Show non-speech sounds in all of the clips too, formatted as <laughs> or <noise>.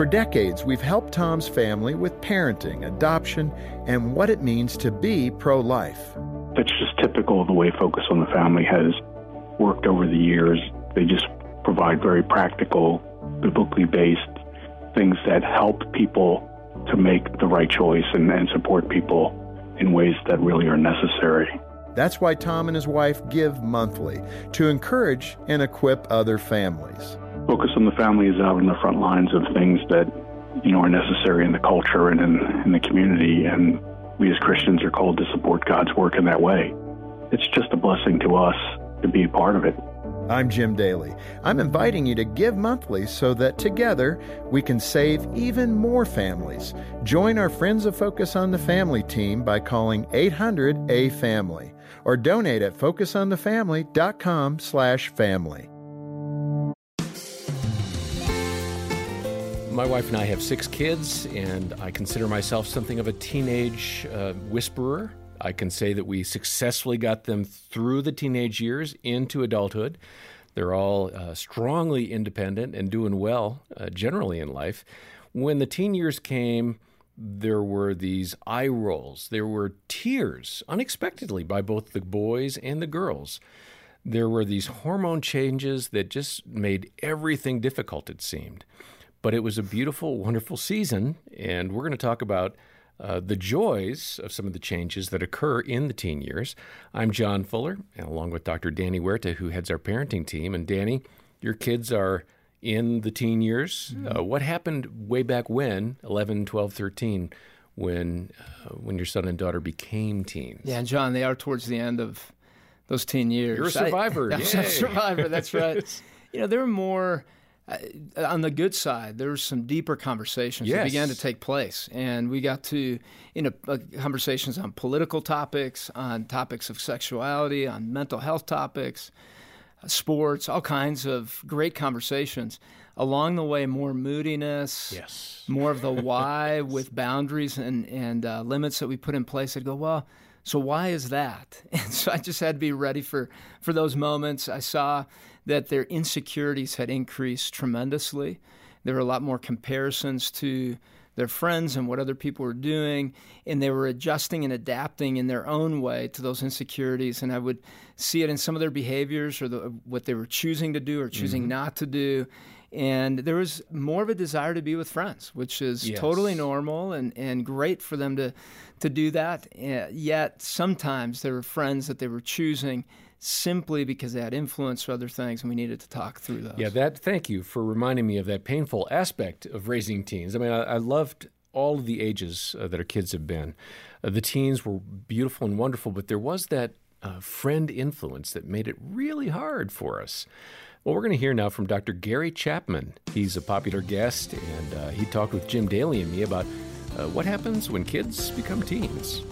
For decades, we've helped Tom's family with parenting, adoption, and what it means to be pro life. That's just typical of the way Focus on the Family has worked over the years. They just provide very practical, biblically based things that help people to make the right choice and, and support people in ways that really are necessary. That's why Tom and his wife give monthly to encourage and equip other families. Focus on the Family is out on the front lines of things that you know are necessary in the culture and in, in the community, and we as Christians are called to support God's work in that way. It's just a blessing to us to be a part of it. I'm Jim Daly. I'm inviting you to give monthly so that together we can save even more families. Join our Friends of Focus on the Family team by calling 800 A Family or donate at focusonthefamily.com/family. My wife and I have six kids, and I consider myself something of a teenage uh, whisperer. I can say that we successfully got them through the teenage years into adulthood. They're all uh, strongly independent and doing well uh, generally in life. When the teen years came, there were these eye rolls, there were tears unexpectedly by both the boys and the girls. There were these hormone changes that just made everything difficult, it seemed. But it was a beautiful, wonderful season, and we're going to talk about uh, the joys of some of the changes that occur in the teen years. I'm John Fuller, and along with Dr. Danny Huerta, who heads our parenting team. And Danny, your kids are in the teen years. Mm. Uh, what happened way back when, 11, 12, 13, when, uh, when your son and daughter became teens? Yeah, John, they are towards the end of those teen years. You're a survivor. I, <laughs> I'm a survivor, that's right. <laughs> you know, there were more – on the good side, there was some deeper conversations yes. that began to take place, and we got to, you know, uh, conversations on political topics, on topics of sexuality, on mental health topics, uh, sports, all kinds of great conversations. Along the way, more moodiness, yes, more of the <laughs> why with boundaries and and uh, limits that we put in place. I'd go, well, so why is that? <laughs> And so I just had to be ready for for those moments. I saw that their insecurities had increased tremendously. There were a lot more comparisons to their friends and what other people were doing, and they were adjusting and adapting in their own way to those insecurities. And I would see it in some of their behaviors or the, what they were choosing to do or choosing mm-hmm. not to do. And there was more of a desire to be with friends, which is yes. totally normal and, and great for them to, to do that. Uh, yet sometimes there were friends that they were choosing simply because they had influence or other things, and we needed to talk through those. Yeah, that. Thank you for reminding me of that painful aspect of raising teens. I mean, I, I loved all of the ages uh, that our kids have been. Uh, the teens were beautiful and wonderful, but there was that uh, friend influence that made it really hard for us. Well, we're going to hear now from Dr. Gary Chapman. He's a popular guest, and uh, he talked with Jim Daly and me about uh, what happens when kids become teens.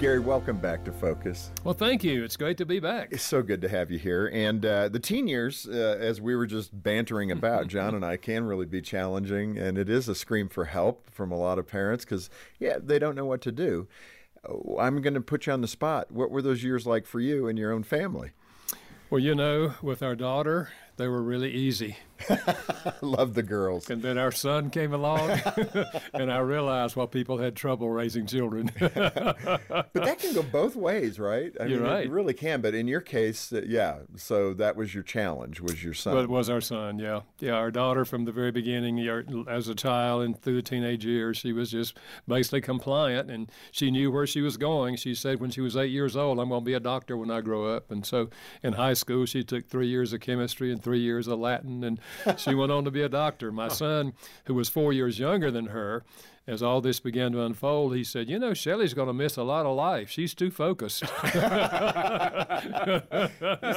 Gary, welcome back to Focus. Well, thank you. It's great to be back. It's so good to have you here. And uh, the teen years, uh, as we were just bantering about, <laughs> John and I, can really be challenging. And it is a scream for help from a lot of parents because, yeah, they don't know what to do. Uh, I'm going to put you on the spot. What were those years like for you and your own family? Well, you know, with our daughter, they were really easy. <laughs> Love the girls. And then our son came along, <laughs> and I realized why people had trouble raising children. <laughs> but that can go both ways, right? I You're mean, right. It really can. But in your case, uh, yeah. So that was your challenge. Was your son? Well, it was our son. Yeah, yeah. Our daughter from the very beginning, as a child and through the teenage years, she was just basically compliant, and she knew where she was going. She said when she was eight years old, "I'm going to be a doctor when I grow up." And so, in high school, she took three years of chemistry and three years of Latin, and she went on to be a doctor. My son, who was four years younger than her, as all this began to unfold, he said, "You know, Shelly's going to miss a lot of life. She's too focused." he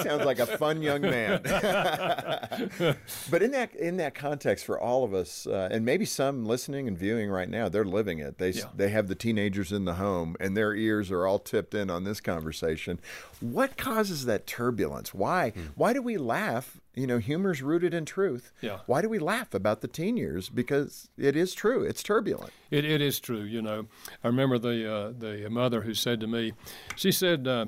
sounds like a fun young man. <laughs> but in that in that context, for all of us, uh, and maybe some listening and viewing right now, they're living it. They yeah. they have the teenagers in the home, and their ears are all tipped in on this conversation. What causes that turbulence? Why mm. why do we laugh you know, humor's rooted in truth. Yeah. Why do we laugh about the teen years? Because it is true. It's turbulent. It, it is true. You know, I remember the uh, the mother who said to me, she said, uh,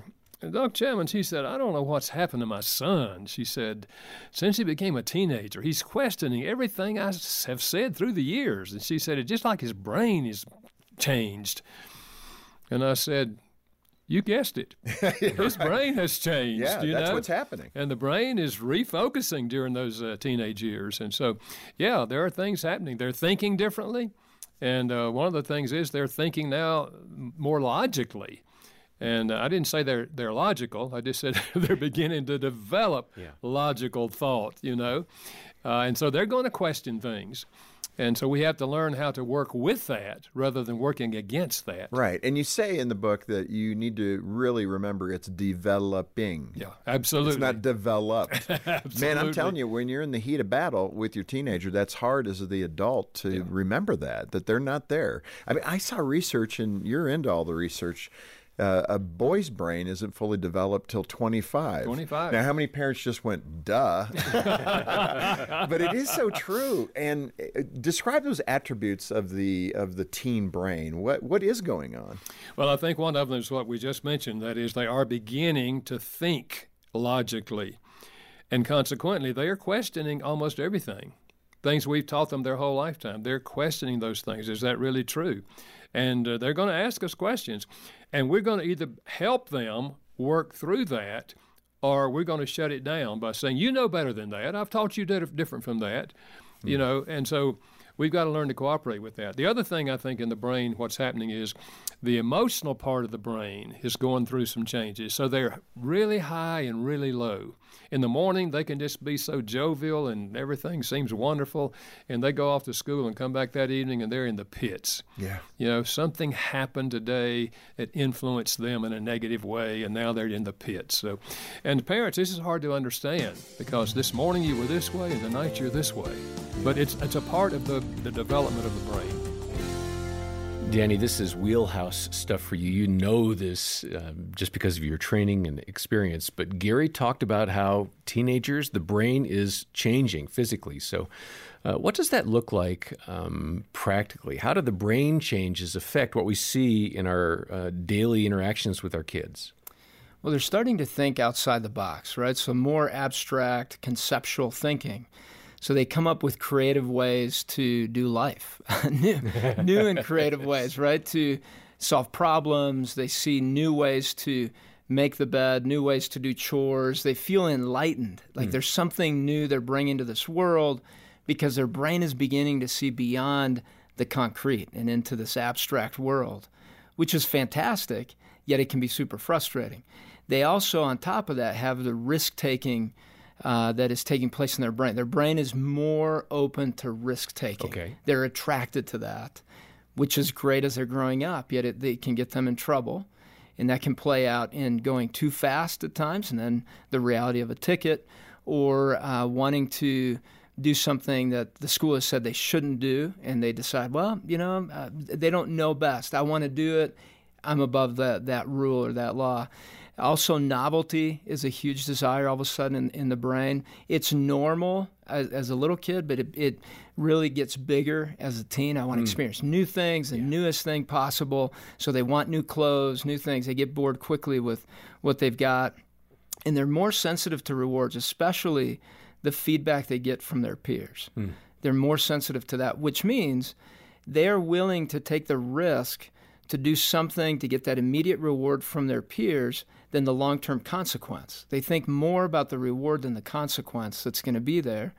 Doc Chapman, she said, I don't know what's happened to my son. She said, since he became a teenager, he's questioning everything I have said through the years. And she said, it's just like his brain is changed. And I said, you guessed it. <laughs> His brain has changed. Yeah, you that's know? what's happening. And the brain is refocusing during those uh, teenage years. And so, yeah, there are things happening. They're thinking differently. And uh, one of the things is they're thinking now more logically. And uh, I didn't say they're they're logical. I just said <laughs> they're beginning to develop Yeah. logical thought. You know, uh, and so they're going to question things. And so we have to learn how to work with that rather than working against that. Right. And you say in the book that you need to really remember it's developing. Yeah, absolutely. It's not developed. <laughs> Man, I'm telling you, when you're in the heat of battle with your teenager, that's hard as the adult to remember that, that they're not there. I mean, I saw research, and you're into all the research. Uh, a boy's brain isn't fully developed till 25. 25. Now, how many parents just went, duh? <laughs> but it is so true. And uh, describe those attributes of the of the teen brain. What what is going on? Well, I think one of them is what we just mentioned. That is, they are beginning to think logically. And consequently, they are questioning almost everything. Things we've taught them their whole lifetime. They're questioning those things. Is that really true? And uh, they're going to ask us questions. And we're going to either help them work through that or we're going to shut it down by saying, you know better than that. I've taught you di- different from that. You know, and so we've got to learn to cooperate with that. The other thing I think in the brain, what's happening is the emotional part of the brain is going through some changes. So they're really high and really low. In the morning, they can just be so jovial and everything seems wonderful. And they go off to school and come back that evening and they're in the pits. Yeah. You know, something happened today that influenced them in a negative way, and now they're in the pits. So, and parents, this is hard to understand because this morning you were this way, and tonight you're this way. But it's it's a part of the, the development of the brain. Danny, this is wheelhouse stuff for you. You know this uh, just because of your training and experience. But Gary talked about how teenagers, the brain is changing physically. So, uh, what does that look like um, practically? How do the brain changes affect what we see in our uh, daily interactions with our kids? Well, they're starting to think outside the box, right? So more abstract, conceptual thinking. So they come up with creative ways to do life, <laughs> new, <laughs> new and creative ways, right? To solve problems. They see new ways to make the bed, new ways to do chores. They feel enlightened, like hmm. there's something new they're bringing to this world because their brain is beginning to see beyond the concrete and into this abstract world, which is fantastic, yet it can be super frustrating. They also, on top of that, have the risk taking uh, that is taking place in their brain. Their brain is more open to risk taking. Okay. They're attracted to that, which is great as they're growing up, yet it, it can get them in trouble. And that can play out in going too fast at times, and then the reality of a ticket, or uh, wanting to do something that the school has said they shouldn't do, and they decide, well, you know, uh, they don't know best. I want to do it. I'm above that that rule or that law. Also, novelty is a huge desire all of a sudden in, in the brain. It's normal as, as a little kid, but it, it really gets bigger as a teen. I want to mm. experience new things, the newest thing possible. So they want new clothes, new things. They get bored quickly with what they've got. And they're more sensitive to rewards, especially the feedback they get from their peers. Mm. They're more sensitive to that, which means they're willing to take the risk to do something to get that immediate reward from their peers than the long term consequence. They think more about the reward than the consequence that's going to be there.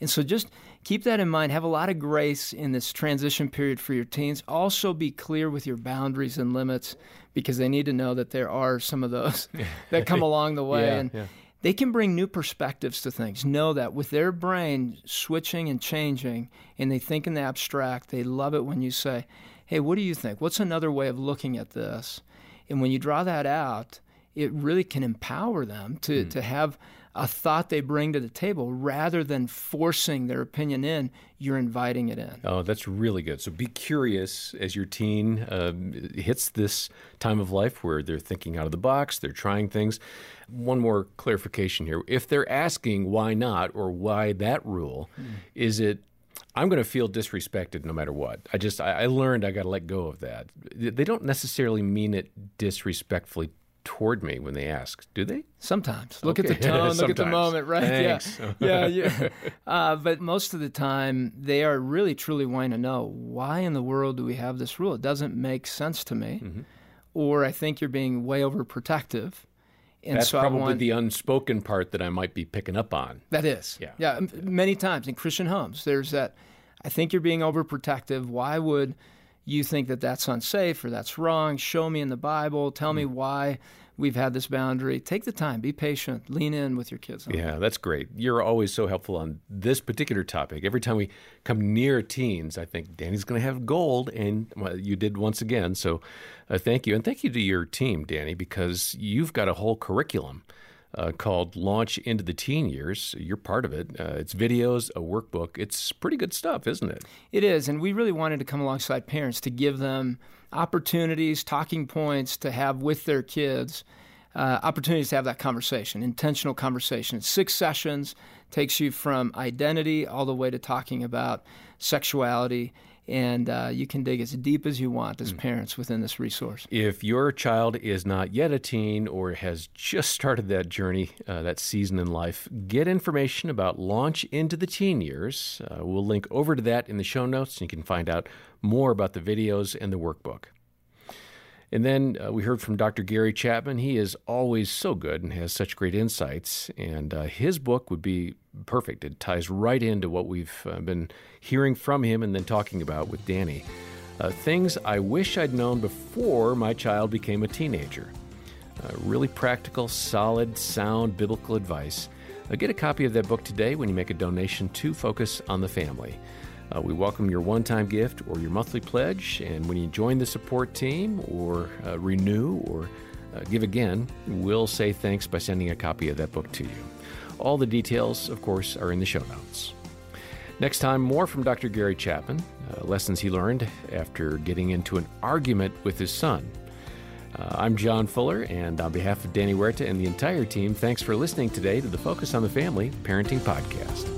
And so just keep that in mind. Have a lot of grace in this transition period for your teens. Also be clear with your boundaries and limits because they need to know that there are some of those <laughs> <laughs> that come along the way. Yeah, and yeah. they can bring new perspectives to things. Know that with their brain switching and changing and they think in the abstract, they love it when you say, Hey, what do you think? What's another way of looking at this? And when you draw that out, it really can empower them to, to have a thought they bring to the table rather than forcing their opinion in, you're inviting it in. Oh, that's really good. So be curious as your teen um, hits this time of life where they're thinking out of the box, they're trying things. One more clarification here. If they're asking why not or why that rule, is it, I'm going to feel disrespected no matter what. I just, I, I learned I got to let go of that. They don't necessarily mean it disrespectfully toward me when they ask, do they? Sometimes. Look Okay. at the <laughs> tone, look at the moment, right? Thanks. <laughs> Yeah. yeah, yeah. Uh, but most of the time, they are really truly wanting to know why in the world do we have this rule? It doesn't make sense to me. Mm-hmm. Or I think you're being way overprotective. And That's so probably want, the unspoken part that I might be picking up on. That is. Yeah. Yeah. m- Many times in Christian homes, there's that. I think you're being overprotective. Why would you think that that's unsafe or that's wrong? Show me in the Bible. Tell Hmm. me why we've had this boundary. Take the time. Be patient. Lean in with your kids. Yeah, that's great. You're always so helpful on this particular topic. Every time we come near teens, I think Danny's going to have gold, and well, you did once again. So uh, thank you. And thank you to your team, Danny, because you've got a whole curriculum uh, called Launch into the Teen Years. You're part of it. Uh, it's videos, a workbook. It's pretty good stuff, isn't it? It is, and we really wanted to come alongside parents to give them opportunities, talking points to have with their kids, uh, opportunities to have that conversation, intentional conversation. Six sessions takes you from identity all the way to talking about sexuality, and uh, you can dig as deep as you want as parents within this resource. If your child is not yet a teen or has just started that journey, uh, that season in life, get information about Launch into the Teen Years. Uh, we'll link over to that in the show notes, and you can find out more about the videos and the workbook. And then uh, we heard from Dr. Gary Chapman. He is always so good and has such great insights. And uh, his book would be perfect. It ties right into what we've uh, been hearing from him and then talking about with Danny. Uh, things I wish I'd known before my child became a teenager. Uh, really practical, solid, sound biblical advice. Uh, get a copy of that book today when you make a donation to Focus on the Family. Uh, we welcome your one time gift or your monthly pledge. And when you join the support team or uh, renew or uh, give again, we'll say thanks by sending a copy of that book to you. All the details, of course, are in the show notes. Next time, more from Dr. Gary Chapman, uh, lessons he learned after getting into an argument with his son. Uh, I'm John Fuller, and on behalf of Danny Huerta and the entire team, thanks for listening today to the Focus on the Family Parenting Podcast.